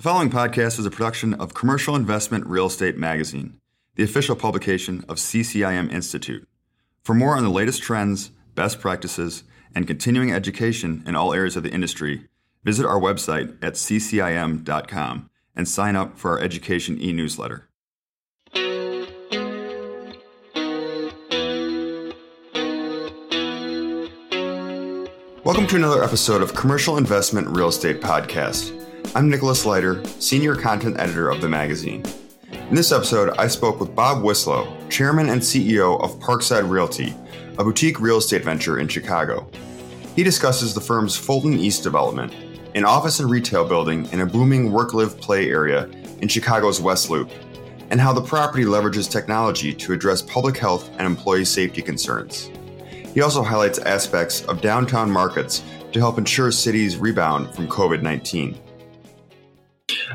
The following podcast is a production of Commercial Investment Real Estate Magazine, the official publication of CCIM Institute. For more on the latest trends, best practices, and continuing education in all areas of the industry, visit our website at ccim.com and sign up for our education e newsletter. Welcome to another episode of Commercial Investment Real Estate Podcast. I'm Nicholas Leiter, Senior Content Editor of the magazine. In this episode, I spoke with Bob Wislow, Chairman and CEO of Parkside Realty, a boutique real estate venture in Chicago. He discusses the firm's Fulton East development, an office and retail building in a booming work live play area in Chicago's West Loop, and how the property leverages technology to address public health and employee safety concerns. He also highlights aspects of downtown markets to help ensure cities rebound from COVID 19.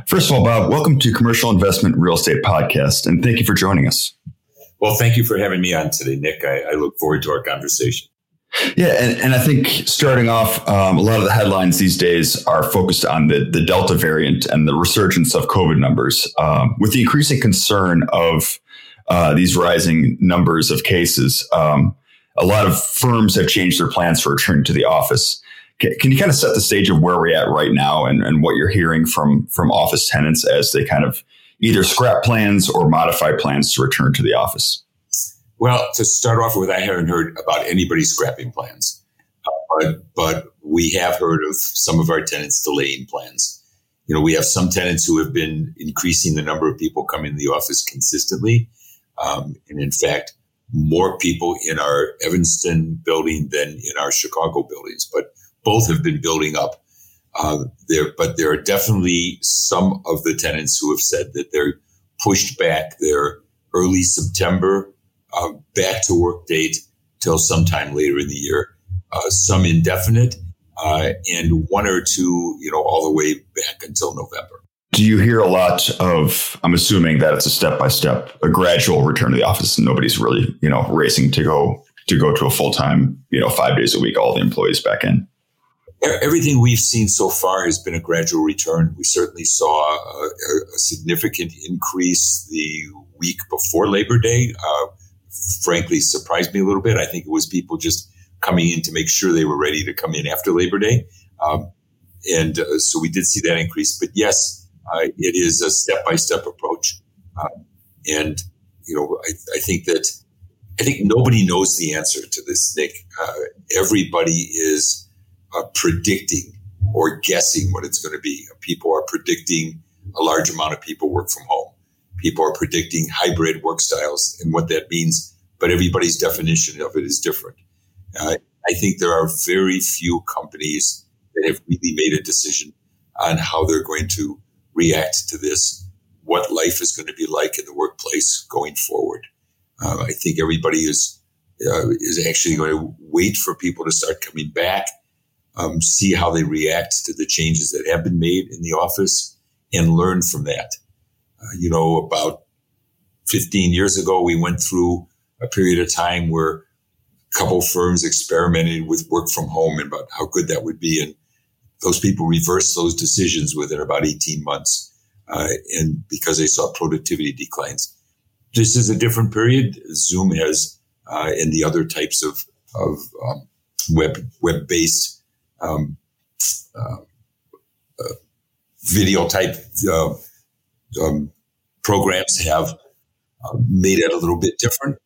First of all, Bob, welcome to Commercial Investment Real Estate Podcast, and thank you for joining us. Well, thank you for having me on today, Nick. I, I look forward to our conversation. Yeah, and, and I think starting off, um, a lot of the headlines these days are focused on the, the Delta variant and the resurgence of COVID numbers. Um, with the increasing concern of uh, these rising numbers of cases, um, a lot of firms have changed their plans for returning to the office. Can you kind of set the stage of where we're at right now and, and what you're hearing from from office tenants as they kind of either scrap plans or modify plans to return to the office? Well, to start off with, I haven't heard about anybody scrapping plans, uh, but but we have heard of some of our tenants delaying plans. You know, we have some tenants who have been increasing the number of people coming to the office consistently, um, and in fact, more people in our Evanston building than in our Chicago buildings. But both have been building up. Uh, there, but there are definitely some of the tenants who have said that they're pushed back their early September uh, back to work date till sometime later in the year. Uh, some indefinite, uh, and one or two, you know, all the way back until November. Do you hear a lot of? I'm assuming that it's a step by step, a gradual return to the office, and nobody's really, you know, racing to go to go to a full time, you know, five days a week, all the employees back in everything we've seen so far has been a gradual return. We certainly saw a, a significant increase the week before Labor Day. Uh, frankly, surprised me a little bit. I think it was people just coming in to make sure they were ready to come in after Labor Day. Um, and uh, so we did see that increase. But yes, uh, it is a step by step approach. Um, and, you know, I, I, think that I think nobody knows the answer to this, Nick. Uh, everybody is uh, predicting or guessing what it's going to be. People are predicting a large amount of people work from home. People are predicting hybrid work styles and what that means, but everybody's definition of it is different. Uh, I think there are very few companies that have really made a decision on how they're going to react to this, what life is going to be like in the workplace going forward. Uh, I think everybody is uh, is actually going to wait for people to start coming back um, see how they react to the changes that have been made in the office and learn from that. Uh, you know, about 15 years ago, we went through a period of time where a couple firms experimented with work from home and about how good that would be. And those people reversed those decisions within about 18 months. Uh, and because they saw productivity declines. This is a different period. Zoom has, uh, and the other types of, of um, web, web based um, uh, uh, video type uh, um, programs have uh, made it a little bit different.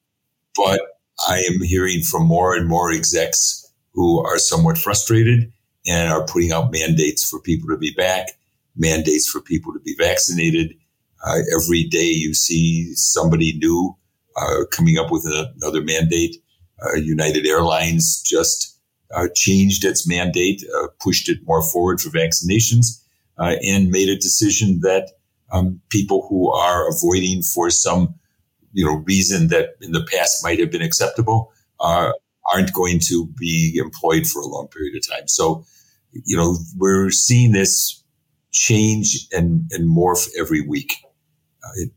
But I am hearing from more and more execs who are somewhat frustrated and are putting out mandates for people to be back, mandates for people to be vaccinated. Uh, every day you see somebody new uh, coming up with another mandate. United Airlines just uh, changed its mandate, uh, pushed it more forward for vaccinations, uh, and made a decision that um, people who are avoiding for some you know reason that in the past might have been acceptable uh, aren't going to be employed for a long period of time. So, you know, we're seeing this change and, and morph every week. Uh, it,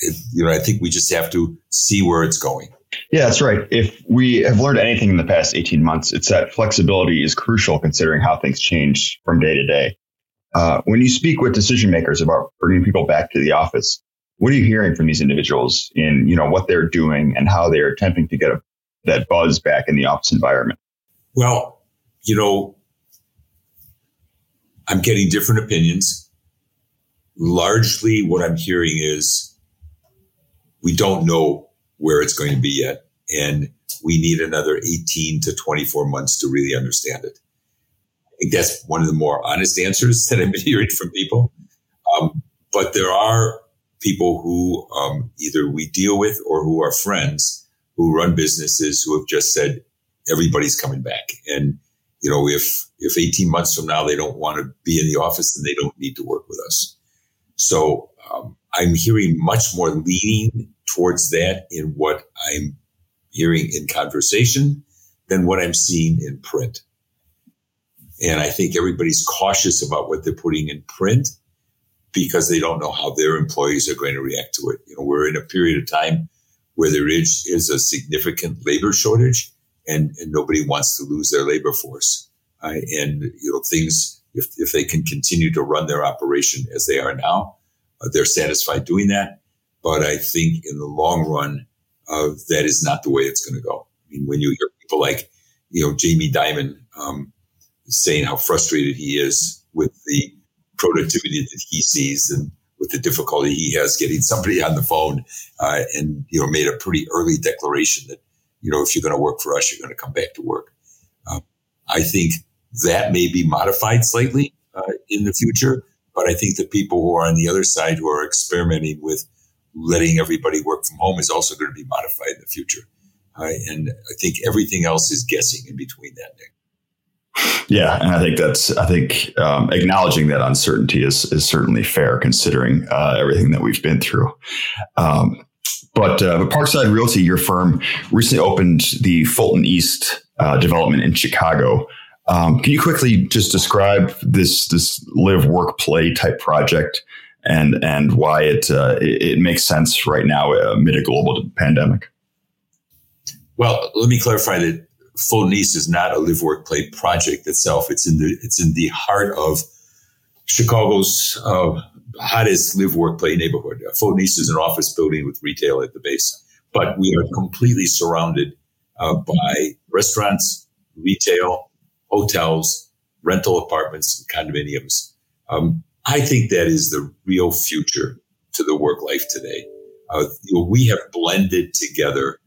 it, you know, I think we just have to see where it's going. Yeah, that's right. If we have learned anything in the past 18 months, it's that flexibility is crucial considering how things change from day to day. Uh, when you speak with decision makers about bringing people back to the office, what are you hearing from these individuals in you know what they're doing and how they're attempting to get a, that buzz back in the office environment? Well, you know, I'm getting different opinions. Largely, what I'm hearing is we don't know where it's going to be yet, and we need another 18 to 24 months to really understand it. I think that's one of the more honest answers that I've been hearing from people. Um, but there are people who um, either we deal with or who are friends who run businesses who have just said everybody's coming back. And you know, if if 18 months from now they don't want to be in the office, then they don't need to work with us. So um, I'm hearing much more leaning towards that in what I'm hearing in conversation than what I'm seeing in print. And I think everybody's cautious about what they're putting in print because they don't know how their employees are going to react to it. You know, we're in a period of time where there is, is a significant labor shortage and, and nobody wants to lose their labor force. Uh, and, you know, things, if, if they can continue to run their operation as they are now, uh, they're satisfied doing that. But I think in the long run, uh, that is not the way it's going to go. I mean, when you hear people like, you know, Jamie Dimon um, saying how frustrated he is with the productivity that he sees and with the difficulty he has getting somebody on the phone, uh, and you know, made a pretty early declaration that you know, if you're going to work for us, you're going to come back to work. Uh, I think that may be modified slightly uh, in the future, but I think the people who are on the other side who are experimenting with letting everybody work from home is also going to be modified in the future. And I think everything else is guessing in between that, Nick. Yeah, and I think that's I think um, acknowledging that uncertainty is is certainly fair considering uh, everything that we've been through. Um, but, uh, but Parkside Realty, your firm, recently opened the Fulton East uh, development in Chicago. Um, can you quickly just describe this this live work play type project and and why it uh, it, it, makes sense right now amid a global pandemic? Well, let me clarify that Fulton is not a live work play project itself. It's in the it's in the heart of Chicago's uh, hottest live work play neighborhood. Uh, is an office building with retail at the base, but we are completely surrounded uh, by restaurants, retail, hotels, rental apartments, and condominiums. Um, I think that is the real future to the work life today. Uh, you know, we have blended together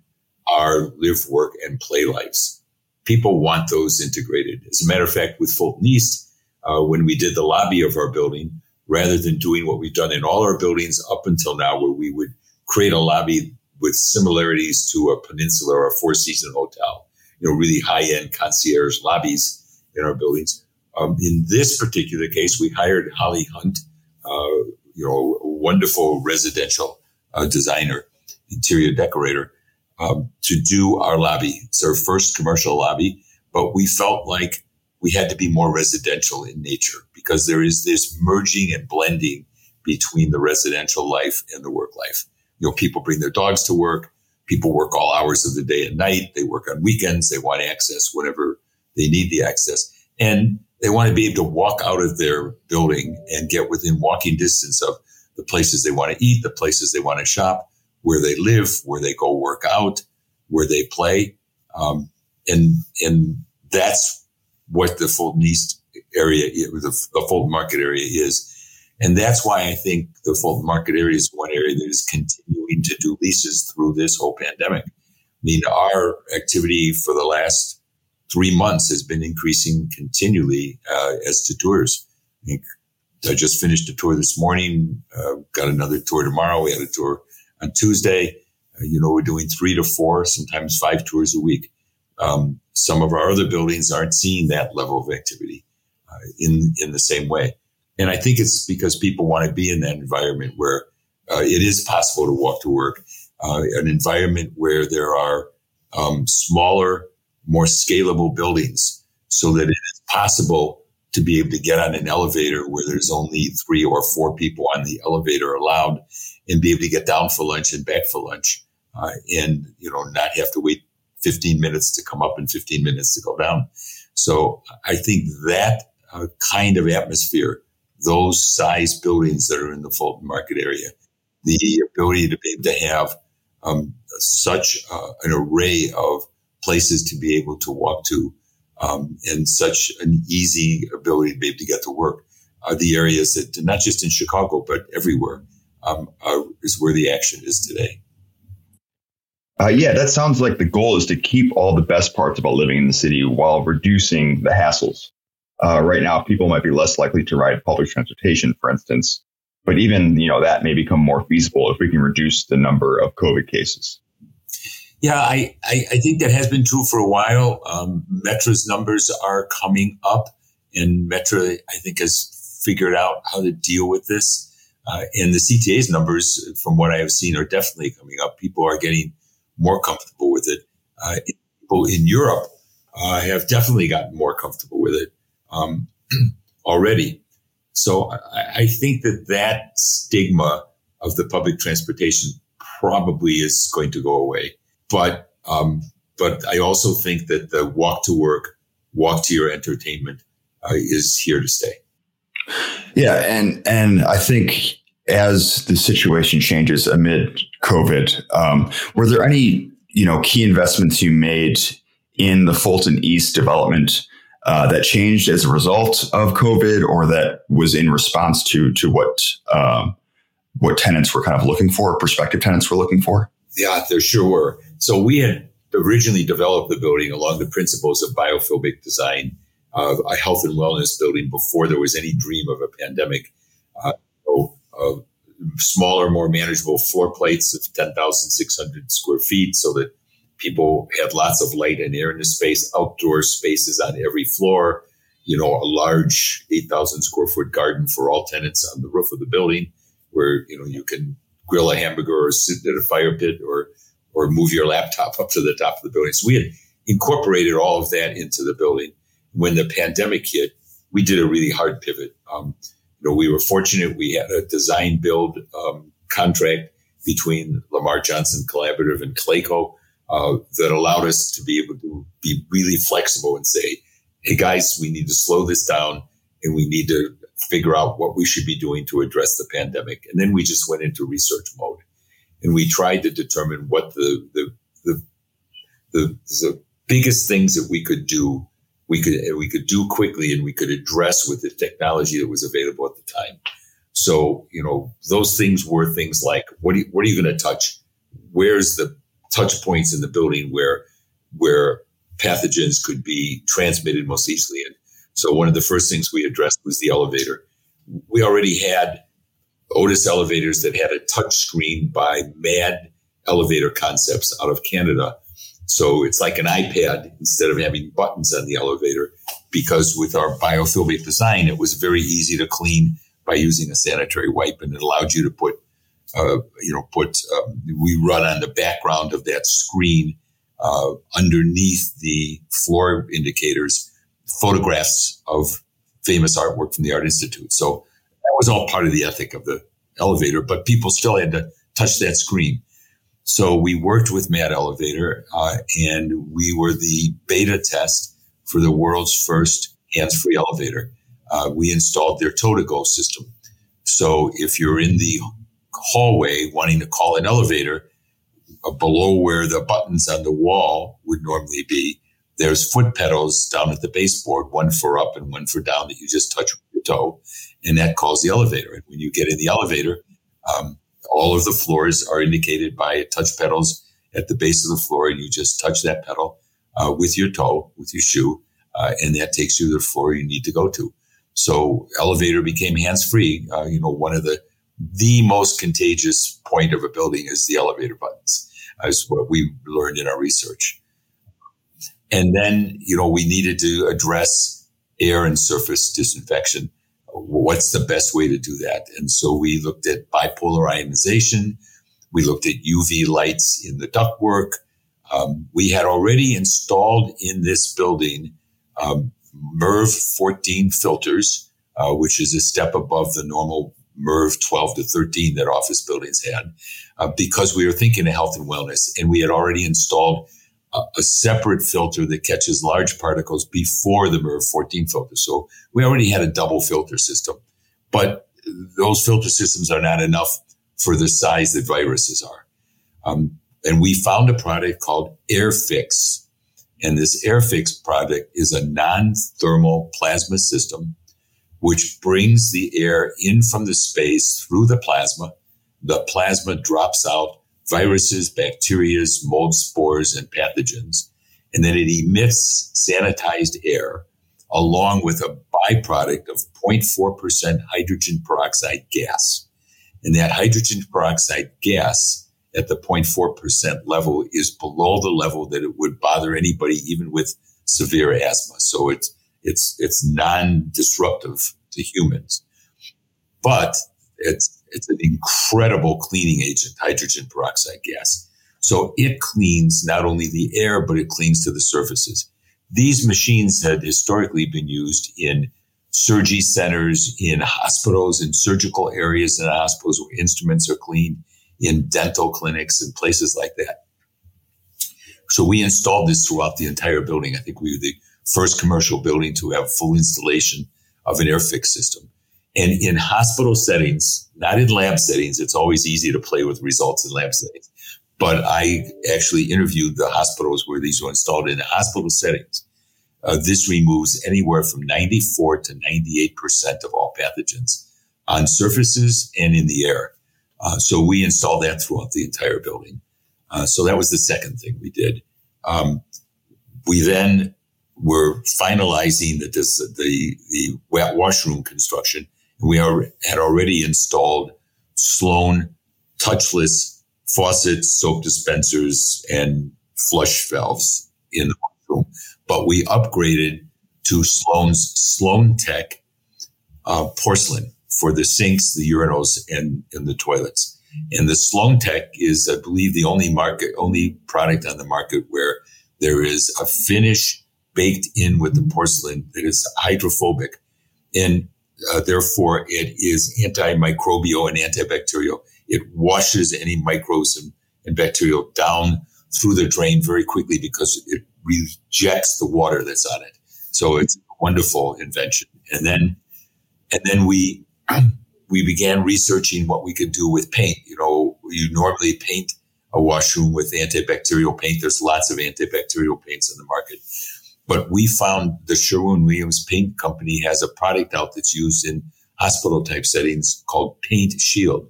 our live, work, and play lives. People want those integrated. As a matter of fact, with Fulton East, uh, when we did the lobby of our building, rather than doing what we've done in all our buildings up until now, where we would create a lobby with similarities to a peninsula or a four season hotel, you know, really high end concierge lobbies in our buildings. Um, in this particular case, we hired Holly Hunt, uh, you know, wonderful residential uh, designer, interior decorator, um, to do our lobby. It's our first commercial lobby, but we felt like we had to be more residential in nature because there is this merging and blending between the residential life and the work life. You know, people bring their dogs to work. People work all hours of the day and night. They work on weekends. They want access whenever they need the access. And they want to be able to walk out of their building and get within walking distance of the places they want to eat, the places they want to shop, where they live, where they go work out, where they play. Um, and, and that's what the Fulton East area, the, the Fulton Market area is. And that's why I think the Fulton Market area is one area that is continuing to do leases through this whole pandemic. I mean, our activity for the last three months has been increasing continually uh, as to tours. I think I just finished a tour this morning, uh, got another tour tomorrow. We had a tour on Tuesday. Uh, you know, we're doing three to four, sometimes five tours a week. Um, some of our other buildings aren't seeing that level of activity uh, in in the same way, and I think it's because people want to be in that environment where uh, it is possible to walk to work, uh, an environment where there are um, smaller, more scalable buildings, so that it is possible to be able to get on an elevator where there's only three or four people on the elevator allowed, and be able to get down for lunch and back for lunch, uh, and you know not have to wait 15 minutes to come up and 15 minutes to go down. So I think that uh, kind of atmosphere those size buildings that are in the Fulton Market area. The ability to be able to have um, such uh, an array of places to be able to walk to um, and such an easy ability to be able to get to work are the areas that not just in Chicago but everywhere um, are, is where the action is today. Uh, yeah, that sounds like the goal is to keep all the best parts about living in the city while reducing the hassles. Uh, right now, people might be less likely to ride public transportation, for instance, but even you know that may become more feasible if we can reduce the number of COVID cases. Yeah, I, I, I think that has been true for a while. Um, numbers are coming up, and Metra, I think, has figured out how to deal with this. Uh, and the CTA's numbers, from what I have seen, are definitely coming up. People are getting more comfortable with it. Uh, people in Europe uh, have definitely gotten more comfortable with it um, already. So I, I, think that that stigma of the public transportation probably is going to go away. But um, but I also think that the walk to work, walk to your entertainment uh, is here to stay. Yeah, and and I think as the situation changes amid COVID, um, were there any you know key investments you made in the Fulton East development uh, that changed as a result of COVID, or that was in response to to what um, what tenants were kind of looking for, prospective tenants were looking for? Yeah, there sure were. So we had originally developed the building along the principles of biophilic design, uh, a health and wellness building before there was any dream of a pandemic. Uh, so, uh, smaller, more manageable floor plates of 10,600 square feet so that people had lots of light and air in the space, outdoor spaces on every floor, you know, a large 8,000 square foot garden for all tenants on the roof of the building where, you know, you can grill a hamburger or sit at a fire pit or, or move your laptop up to the top of the building. So we had incorporated all of that into the building. When the pandemic hit, we did a really hard pivot. Um, you know, we were fortunate. We had a design build um, contract between Lamar Johnson Collaborative and Clayco uh, that allowed us to be able to be really flexible and say, "Hey guys, we need to slow this down, and we need to figure out what we should be doing to address the pandemic." And then we just went into research mode, and we tried to determine what the the the, the, the biggest things that we could do we could we could do quickly and we could address with the technology that was available at the time. So you know those things were things like what are you, what are you going to touch? Where's the touch points in the building where where pathogens could be transmitted most easily? And so one of the first things we addressed was the elevator. We already had Otis elevators that had a touch screen by Mad Elevator Concepts out of Canada so it's like an iPad instead of having buttons on the elevator because with our biophilic design, it was very easy to clean by using a sanitary wipe and it allowed you to put, uh, you know, put, um, we run on the background of that screen uh, underneath the floor indicators, photographs of famous artwork from the Art Institute. So that was all part of the ethic of the elevator, but people still had to touch that screen. So we worked with Mad Elevator, uh, and we were the beta test for the world's first hands-free elevator. Uh, we installed their Tow2Go system. So if you're in the hallway wanting to call an elevator, uh, below where the buttons on the wall would normally be, there's foot pedals down at the baseboard, one for up and one for down that you just touch with your toe, and that calls the elevator. And when you get in the elevator, um, all of the floors are indicated by touch pedals at the base of the floor, and you just touch that pedal uh, with your toe, with your shoe, uh, and that takes you to the floor you need to go to. So elevator became hands free. Uh, you know, one of the the most contagious point of a building is the elevator buttons, is what we learned in our research. And then, you know, we needed to address air and surface disinfection what's the best way to do that? And so we looked at bipolar ionization. We looked at UV lights in the ductwork. Um, we had already installed in this building um, MERV 14 filters, uh, which is a step above the normal MERV 12 to 13 that office buildings had, uh, because we were thinking of health and wellness. And we had already installed a, a separate filter that catches large particles before the MERV 14 filter. So we already had a double filter system. but those filter systems are not enough for the size that viruses are. Um, and we found a product called AirPHX. And this AirPHX product is a non-thermal plasma system, which brings the air in from the space through the plasma. The plasma drops out viruses, bacteria, mold spores, and pathogens. And then it emits sanitized air along with a byproduct of 0.4% hydrogen peroxide gas. And that hydrogen peroxide gas at the 0.4% level is below the level that it would bother anybody, even with severe asthma. So it's, it's, it's non-disruptive to humans, but it's, it's an incredible cleaning agent, hydrogen peroxide gas. So it cleans not only the air, but it cleans to the surfaces. These machines had historically been used in surgery centers, in hospitals, in surgical areas in hospitals where instruments are cleaned, in dental clinics and places like that. So we installed this throughout the entire building. I think we were the first commercial building to have full installation of an AirPHX system. And in hospital settings, not in lab settings, it's always easy to play with results in lab settings. But I actually interviewed the hospitals where these were installed in hospital settings. Uh, this removes anywhere from 94 to 98% of all pathogens on surfaces and in the air. Uh, so we installed that throughout the entire building. Uh, so that was the second thing we did. Um, we then were finalizing the, the, the wet washroom construction. We are, had already installed Sloan touchless faucets, soap dispensers, and flush valves in the room. But we upgraded to Sloan's SloanTec uh, porcelain for the sinks, the urinals, and, and the toilets. And the SloanTec is, I believe, the only market, only product on the market where there is a finish baked in with the porcelain that is hydrophobic. And uh, therefore, it is antimicrobial and antibacterial it washes any microbes and, and bacterial down through the drain very quickly because it rejects the water that's on it. So it's a wonderful invention. And then, and then we, we began researching what we could do with paint. You know, you normally paint a washroom with antibacterial paint. There's lots of antibacterial paints in the market. But we found the Sherwin Williams Paint Company has a product out that's used in hospital type settings called Paint Shield.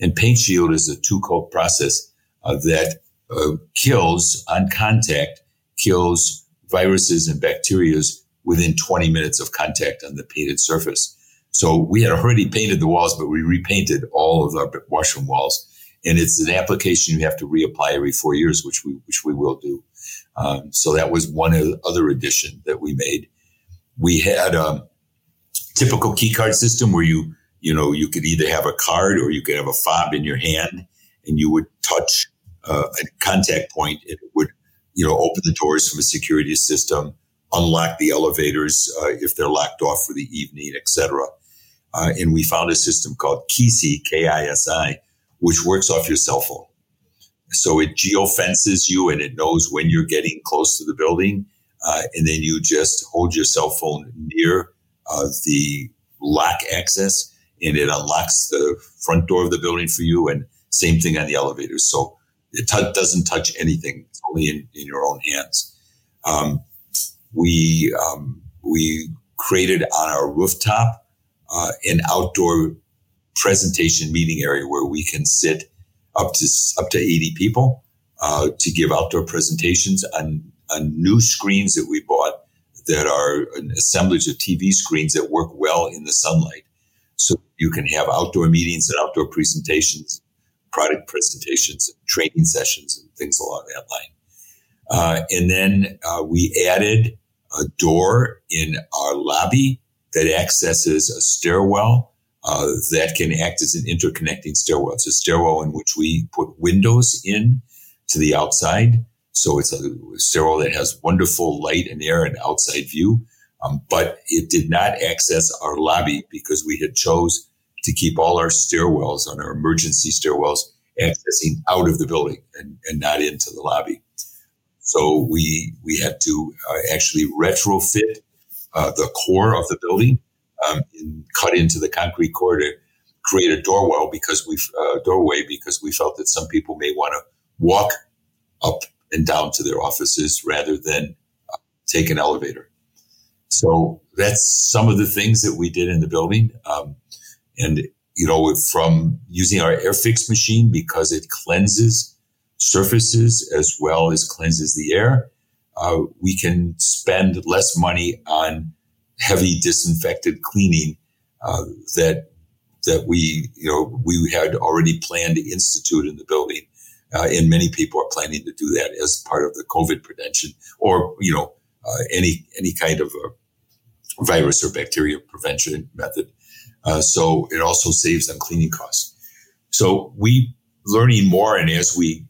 And paint shield is a two coat process uh, that uh, kills on contact, kills viruses and bacteria within 20 minutes of contact on the painted surface. So we had already painted the walls, but we repainted all of our washroom walls. And it's an application you have to reapply every four years, which we, which we will do. Um, so that was one other addition that we made. We had a typical key card system where you you know, you could either have a card or you could have a fob in your hand and you would touch uh, a contact point and it would, you know, open the doors from a security system, unlock the elevators uh, if they're locked off for the evening, etc. Uh, and we found a system called Kisi, K-I-S-I, which works off your cell phone. So it geofences you and it knows when you're getting close to the building. Uh, and then you just hold your cell phone near uh, the lock access and it unlocks the front door of the building for you. And same thing on the elevators. So it t- doesn't touch anything. It's only in, in your own hands. Um, we, um, we created on our rooftop, uh, an outdoor presentation meeting area where we can sit up to, up to 80 people, uh, to give outdoor presentations on, on new screens that we bought that are an assemblage of TV screens that work well in the sunlight. So you can have outdoor meetings and outdoor presentations, product presentations, training sessions, and things along that line. Uh, and then uh, we added a door in our lobby that accesses a stairwell uh, that can act as an interconnecting stairwell. It's a stairwell in which we put windows in to the outside. So it's a stairwell that has wonderful light and air and outside view. Um, but it did not access our lobby because we had chose to keep all our stairwells on our emergency stairwells accessing out of the building and, and not into the lobby. So we we had to uh, actually retrofit uh, the core of the building um, in, cut into the concrete core to create a doorway because we uh, doorway because we felt that some people may want to walk up and down to their offices rather than uh, take an elevator. So that's some of the things that we did in the building. Um, and, you know, from using our AirPHX machine because it cleanses surfaces as well as cleanses the air, uh, we can spend less money on heavy disinfected cleaning uh, that that we you know we had already planned to institute in the building, uh, and many people are planning to do that as part of the COVID prevention or you know uh, any any kind of a virus or bacteria prevention method. Uh, so it also saves on cleaning costs. So we learning more, and as we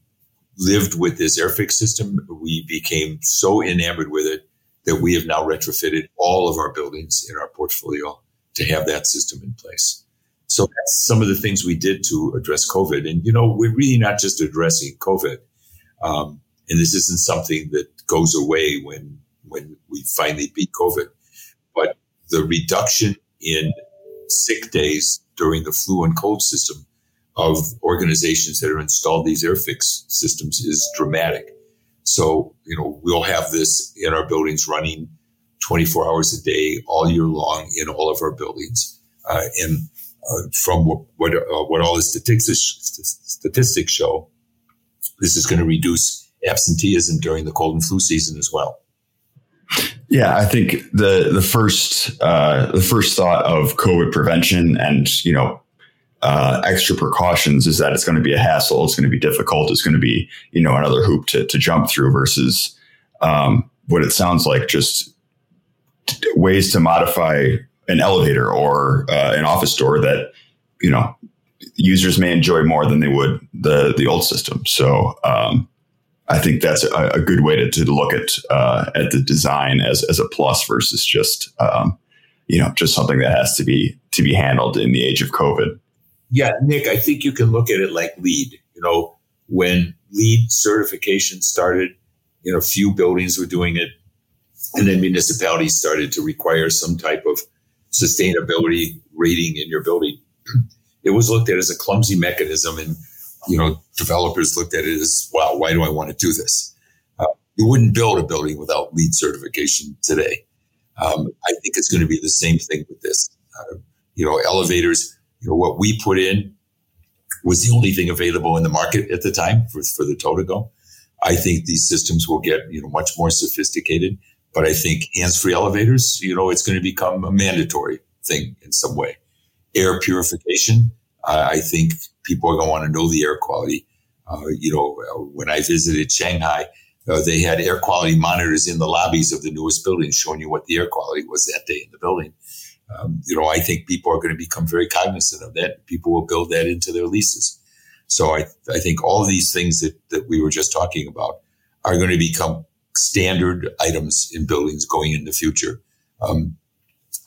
lived with this AirPHX system, we became so enamored with it that we have now retrofitted all of our buildings in our portfolio to have that system in place. So that's some of the things we did to address COVID. And, you know, we're really not just addressing COVID. Um, and this isn't something that goes away when, when we finally beat COVID, but the reduction in sick days during the flu and cold system of organizations that are installed these AirPHX systems is dramatic. So, you know, we'll have this in our buildings running 24 hours a day all year long in all of our buildings. Uh, and uh, from what what, uh, what all the statistics statistics show, this is going to reduce absenteeism during the cold and flu season as well. Yeah, I think the the first uh, the first thought of COVID prevention and you know uh, extra precautions is that it's going to be a hassle. It's going to be difficult. It's going to be, you know, another hoop to, to jump through versus um, what it sounds like just t- ways to modify an elevator or uh, an office door that, you know, users may enjoy more than they would the, the old system. So, um, I think that's a, a, good way to, to look at uh, at the design as, as a plus versus just um, you know just something that has to be to be handled in the age of COVID. Yeah, Nick, I think you can look at it like LEED. You know, when LEED certification started, you know, few buildings were doing it, and then municipalities started to require some type of sustainability rating in your building. It was looked at as a clumsy mechanism, and you know, developers looked at it as, "Wow, why do I want to do this?" Uh, you wouldn't build a building without LEED certification today. Um, I think it's going to be the same thing with this. Uh, you know, elevators you know, what we put in was the only thing available in the market at the time for, for the toe to go. I think these systems will get, you know, much more sophisticated, but I think hands-free elevators, you know, it's going to become a mandatory thing in some way. Air purification, I think people are going to want to know the air quality. Uh, you know, when I visited Shanghai, uh, they had air quality monitors in the lobbies of the newest buildings showing you what the air quality was that day in the building um, you know, I think people are going to become very cognizant of that. People will build that into their leases. So I, I think all these things that, that we were just talking about are going to become standard items in buildings going in the future. Um,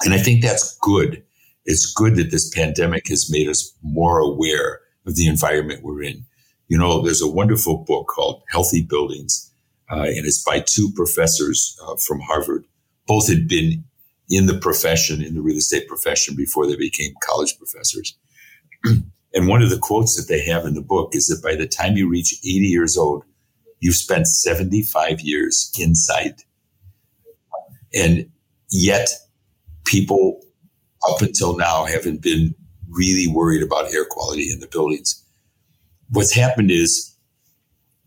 and I think that's good. It's good that this pandemic has made us more aware of the environment we're in. You know, there's a wonderful book called Healthy Buildings, uh, and it's by two professors uh, from Harvard. Both had been in the profession, in the real estate profession before they became college professors. and one of the quotes that they have in the book is that by the time you reach 80 years old, you've spent 75 years inside. And yet people up until now haven't been really worried about air quality in the buildings. What's happened is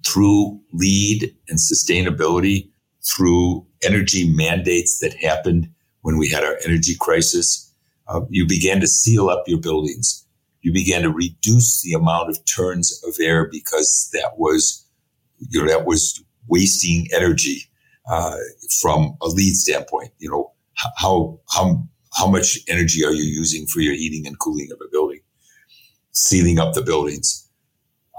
through LEED and sustainability, through energy mandates that happened when we had our energy crisis. Uh, you began to seal up your buildings. You began to reduce the amount of turns of air because that was, you know, that was wasting energy uh, from a LEED standpoint. You know, how how how much energy are you using for your heating and cooling of a building? Sealing up the buildings.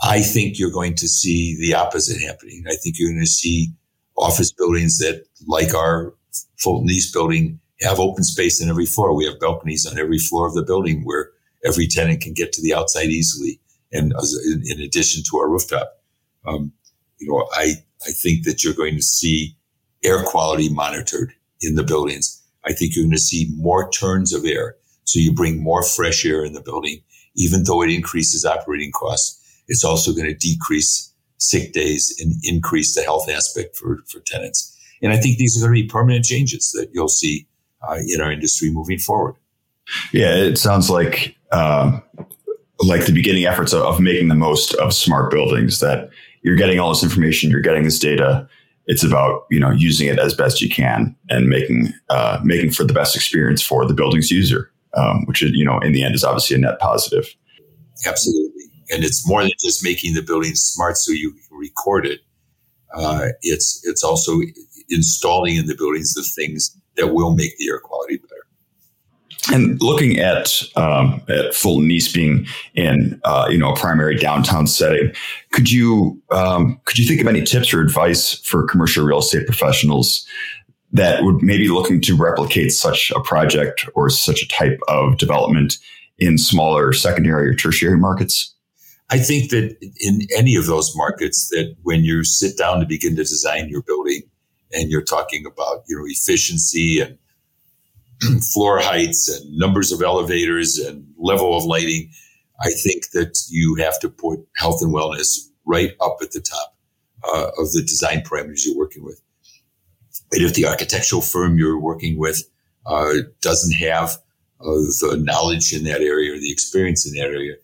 I think you're going to see the opposite happening. I think you're going to see office buildings that, like our Fulton East building, have open space in every floor. We have balconies on every floor of the building where every tenant can get to the outside easily. And in, in addition to our rooftop, um, you know, I, I think that you're going to see air quality monitored in the buildings. I think you're going to see more turns of air. So you bring more fresh air in the building, even though it increases operating costs. It's also going to decrease sick days and increase the health aspect for, for tenants. And I think these are going to be permanent changes that you'll see uh, in our industry moving forward. Yeah, it sounds like uh, like the beginning efforts of, of making the most of smart buildings. That you're getting all this information, you're getting this data. It's about you know using it as best you can and making uh, making for the best experience for the building's user, um, which is you know in the end is obviously a net positive. Absolutely, and it's more than just making the building smart so you can record it. Uh, it's it's also installing in the buildings the things that will make the air quality better. And looking at um, at Fulton East being in uh, you know a primary downtown setting, could you um, could you think of any tips or advice for commercial real estate professionals that would maybe looking to replicate such a project or such a type of development in smaller secondary or tertiary markets? I think that in any of those markets, that when you sit down to begin to design your building, and you're talking about you know efficiency and floor heights and numbers of elevators and level of lighting, I think that you have to put health and wellness right up at the top uh, of the design parameters you're working with. And if the architectural firm you're working with uh, doesn't have uh, the knowledge in that area or the experience in that area,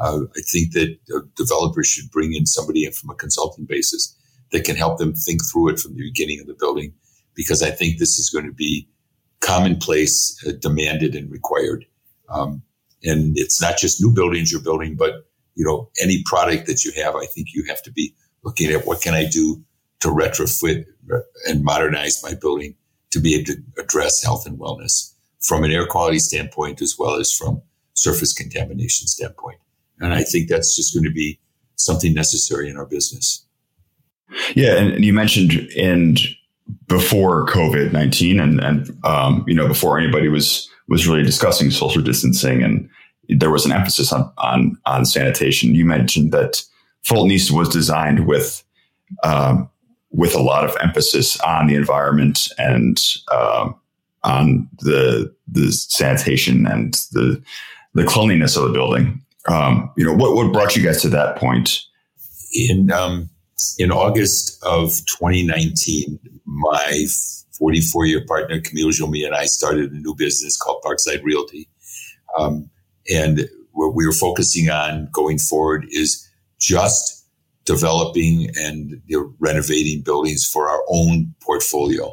uh, I think that developers should bring in somebody in from a consulting basis that can help them think through it from the beginning of the building, because I think this is going to be commonplace, uh, demanded, and required. Um, and it's not just new buildings you're building, but you know any product that you have. I think you have to be looking at what can I do to retrofit and modernize my building to be able to address health and wellness from an air quality standpoint as well as from surface contamination standpoint. And I think that's just going to be something necessary in our business. Yeah, and you mentioned in before COVID nineteen, and and um, you know before anybody was was really discussing social distancing, and there was an emphasis on on on sanitation. You mentioned that Fulton East was designed with um, with a lot of emphasis on the environment and uh, on the the sanitation and the the cleanliness of the building. Um, you know, what what brought you guys to that point? In um, in August of 2019, my 44 year partner, Camille Julmy, and I started a new business called Parkside Realty. Um, and what we were focusing on going forward is just developing and you know, renovating buildings for our own portfolio.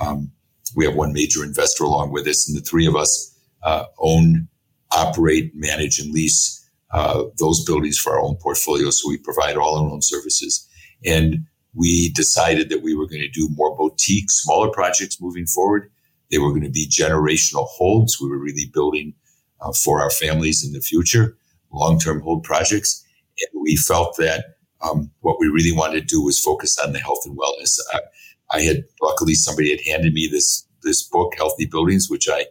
Um, we have one major investor along with us, and the three of us uh, own, operate, manage, and lease uh, those buildings for our own portfolio. So we provide all our own services. And we decided that we were going to do more boutique, smaller projects moving forward. They were going to be generational holds. We were really building uh, for our families in the future, long term hold projects. And we felt that um, what we really wanted to do was focus on the health and wellness. I, I had luckily somebody had handed me this this book, Healthy Buildings, which I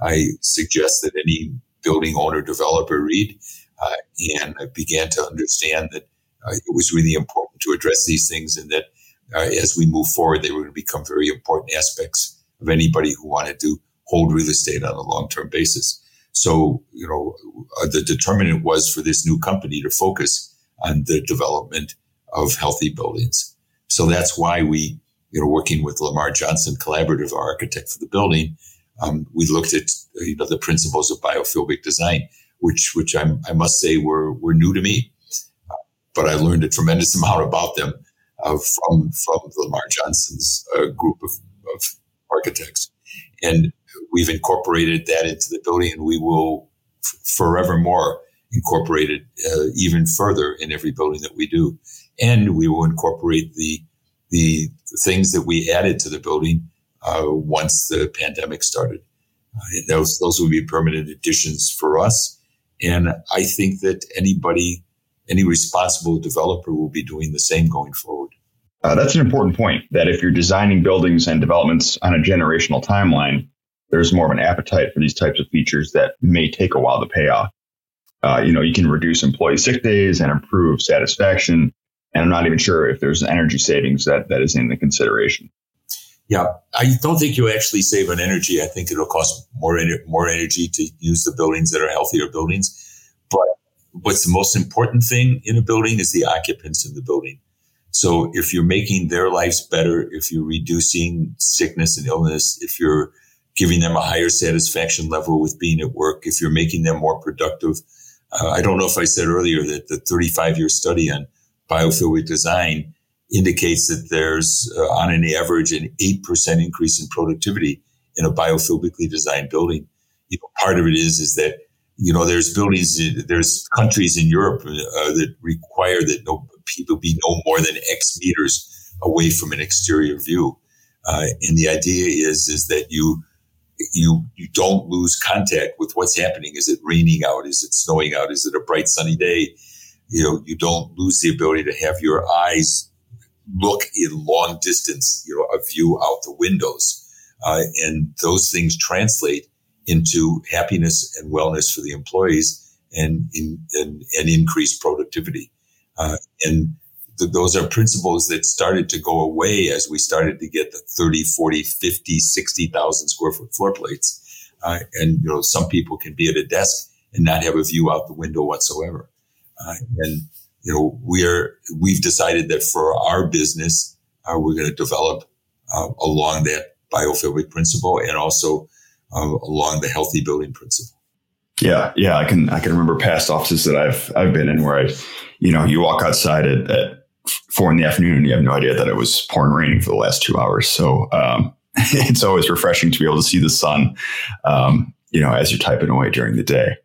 I suggest that any building owner developer read. Uh, and I began to understand that uh, it was really important to address these things and that uh, as we move forward, they were going to become very important aspects of anybody who wanted to hold real estate on a long-term basis. So, you know, uh, the determinant was for this new company to focus on the development of healthy buildings. So that's why we, you know, working with Lamar Johnson Collaborative, our architect for the building, um, we looked at, you know, the principles of biophilic design, which, which I'm, I must say were, were new to me but I learned a tremendous amount about them uh, from from Lamar Johnson's uh, group of, of architects, and we've incorporated that into the building, and we will f- forevermore incorporate it uh, even further in every building that we do, and we will incorporate the the things that we added to the building uh, once the pandemic started. Uh, those those will be permanent additions for us, and I think that anybody any responsible developer will be doing the same going forward. Uh, that's an important point that if you're designing buildings and developments on a generational timeline, there's more of an appetite for these types of features that may take a while to pay off. Uh, you know, you can reduce employee sick days and improve satisfaction. And I'm not even sure if there's energy savings that, that is in the consideration. Yeah, I don't think you actually save on energy. I think it'll cost more more energy to use the buildings that are healthier buildings. But what's the most important thing in a building is the occupants in the building. So if you're making their lives better, if you're reducing sickness and illness, if you're giving them a higher satisfaction level with being at work, if you're making them more productive, uh, I don't know if I said earlier that the 35 year study on biophilic design indicates that there's uh, on an average an 8% increase in productivity in a biophilically designed building. You know, part of it is, is that, you know, there's buildings, there's countries in Europe uh, that require that no people be no more than X meters away from an exterior view. Uh, and the idea is, is that you, you, you don't lose contact with what's happening. Is it raining out? Is it snowing out? Is it a bright sunny day? You know, you don't lose the ability to have your eyes look in long distance, you know, a view out the windows. Uh, and those things translate into happiness and wellness for the employees and, in, and, and increased productivity. Uh, and th- those are principles that started to go away as we started to get the 30, 40, 50, 60,000 square foot floor plates. Uh, and, you know, some people can be at a desk and not have a view out the window whatsoever. Uh, and you know, we're, we've decided that for our business, uh, we're going to develop uh, along that biophilic principle and also uh, along the healthy building principle. Yeah, yeah, I can I can remember past offices that I've I've been in where I, you know, you walk outside at, at four in the afternoon and you have no idea that it was pouring raining for the last two hours. So um, it's always refreshing to be able to see the sun, um, you know, as you're typing away during the day.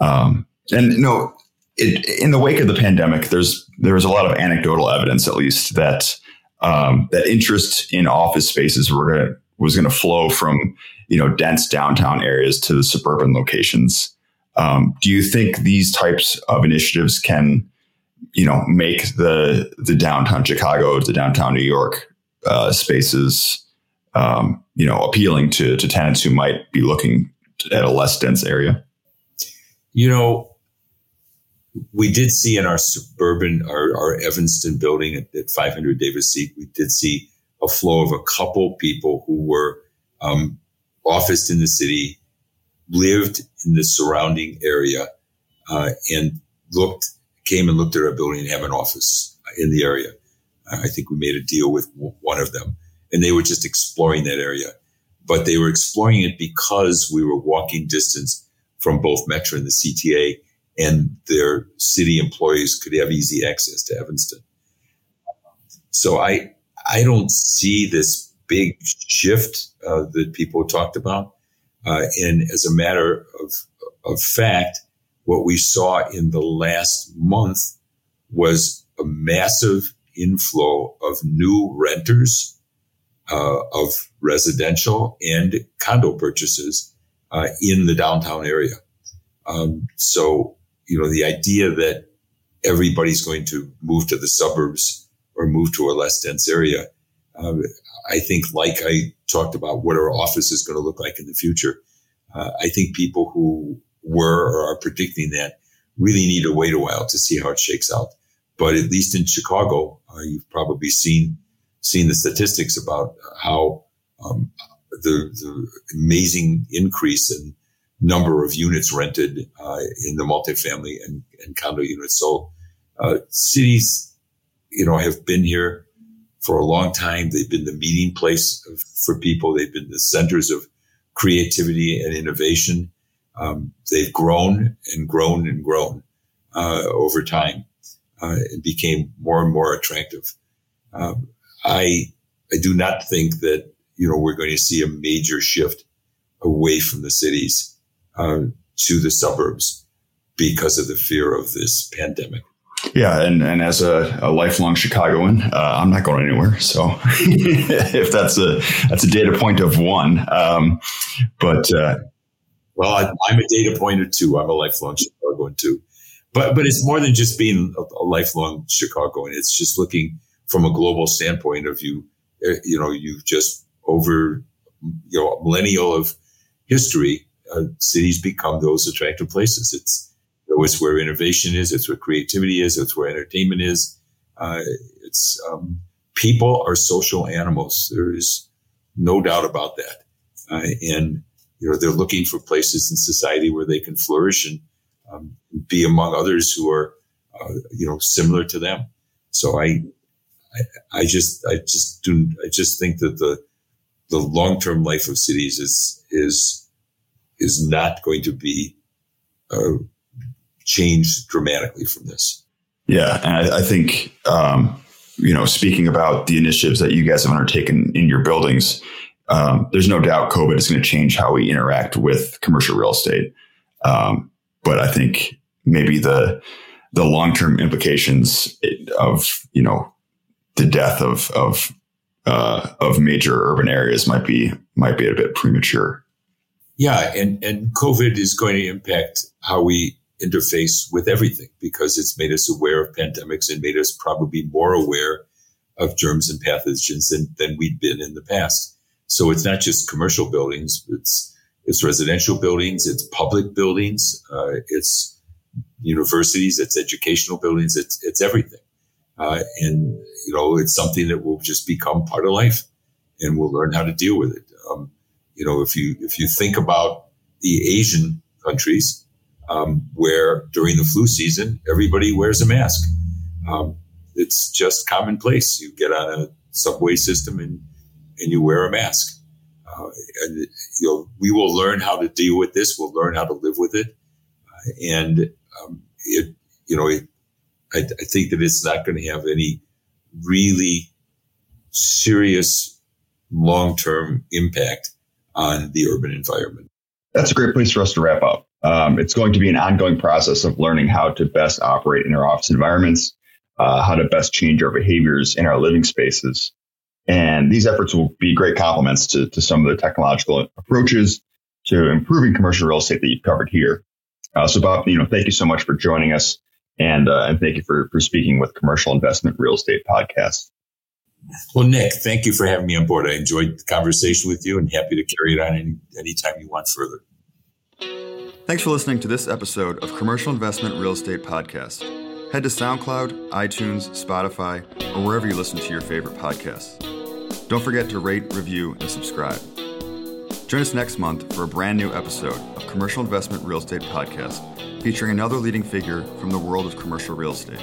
Um, and you know, it, in the wake of the pandemic, there's there was a lot of anecdotal evidence, at least, that um, that interest in office spaces were gonna, was going to flow from you know dense downtown areas to the suburban locations. Um, do you think these types of initiatives can you know make the the downtown Chicago, the downtown New York uh, spaces um, you know appealing to to tenants who might be looking at a less dense area? You know, we did see in our suburban, our, our Evanston building at, at 500 Davis Street, we did see a flow of a couple people who were um, officed in the city, lived in the surrounding area, uh, and looked, came and looked at our building and have an office in the area. I think we made a deal with one of them, and they were just exploring that area. But they were exploring it because we were walking distance from both Metro and the CTA and their city employees could have easy access to Evanston. So I, I don't see this big shift uh, that people talked about. Uh, and as a matter of, of fact, what we saw in the last month was a massive inflow of new renters uh, of residential and condo purchases uh, in the downtown area. Um, so you know, the idea that everybody's going to move to the suburbs or move to a less dense area. Um, I think, like I talked about, what our office is going to look like in the future. Uh, I think people who were or are predicting that really need to wait a while to see how it shakes out. But at least in Chicago, uh, you've probably seen seen the statistics about how um, the, the amazing increase in number of units rented uh, in the multifamily and, and condo units. So uh, cities, you know, have been here for a long time. They've been the meeting place of, for people. They've been the centers of creativity and innovation. Um, they've grown and grown and grown uh, over time. Uh, and became more and more attractive. Um, I I do not think that you know we're going to see a major shift away from the cities uh, to the suburbs because of the fear of this pandemic. Yeah, and, and as a, a lifelong Chicagoan, uh, I'm not going anywhere. So if that's a that's a data point of one, um, but uh, well, I, am a data point of two. I'm a lifelong Chicagoan too, but but it's more than just being a, a lifelong Chicagoan. It's just looking from a global standpoint of you. Uh, you know, you've just over you know a millennial of history uh, cities become those attractive places. It's know, it's where innovation is. It's where creativity is. It's where entertainment is. Uh, it's um, people are social animals. There is no doubt about that. Uh, and you know they're looking for places in society where they can flourish and um, be among others who are uh, you know similar to them. So I, I, I just I just do I just think that the the long term life of cities is is is not going to be uh, changed dramatically from this. Yeah, and I, I think um, you know, speaking about the initiatives that you guys have undertaken in your buildings, um, there's no doubt COVID is going to change how we interact with commercial real estate. Um, but I think maybe the the long term implications of you know the death of of uh, of major urban areas might be might be a bit premature. Yeah, and and COVID is going to impact how we interface with everything because it's made us aware of pandemics and made us probably more aware of germs and pathogens than, than we'd been in the past. So it's not just commercial buildings; it's it's residential buildings, it's public buildings, uh, it's universities, it's educational buildings, it's it's everything. Uh, and you know, it's something that will just become part of life, and we'll learn how to deal with it. Um, you know, if you if you think about the Asian countries, um, where during the flu season everybody wears a mask, um, it's just commonplace. You get on a subway system and and you wear a mask. Uh, and you know, we will learn how to deal with this. We'll learn how to live with it, uh, and um, it you know, it, I, I think that it's not going to have any really serious long term impact on the urban environment. That's a great place for us to wrap up. Um, it's going to be an ongoing process of learning how to best operate in our office environments, uh, how to best change our behaviors in our living spaces. And these efforts will be great complements to, to some of the technological approaches to improving commercial real estate that you've covered here. Uh, so, Bob, you know, thank you so much for joining us, and uh, and thank you for for speaking with Commercial Investment Real Estate Podcast. Well, Nick, thank you for having me on board. I enjoyed the conversation with you and happy to carry it on any anytime you want further. Thanks for listening to this episode of Commercial Investment Real Estate Podcast. Head to SoundCloud, iTunes, Spotify, or wherever you listen to your favorite podcasts. Don't forget to rate, review, and subscribe. Join us next month for a brand new episode of Commercial Investment Real Estate Podcast featuring another leading figure from the world of commercial real estate.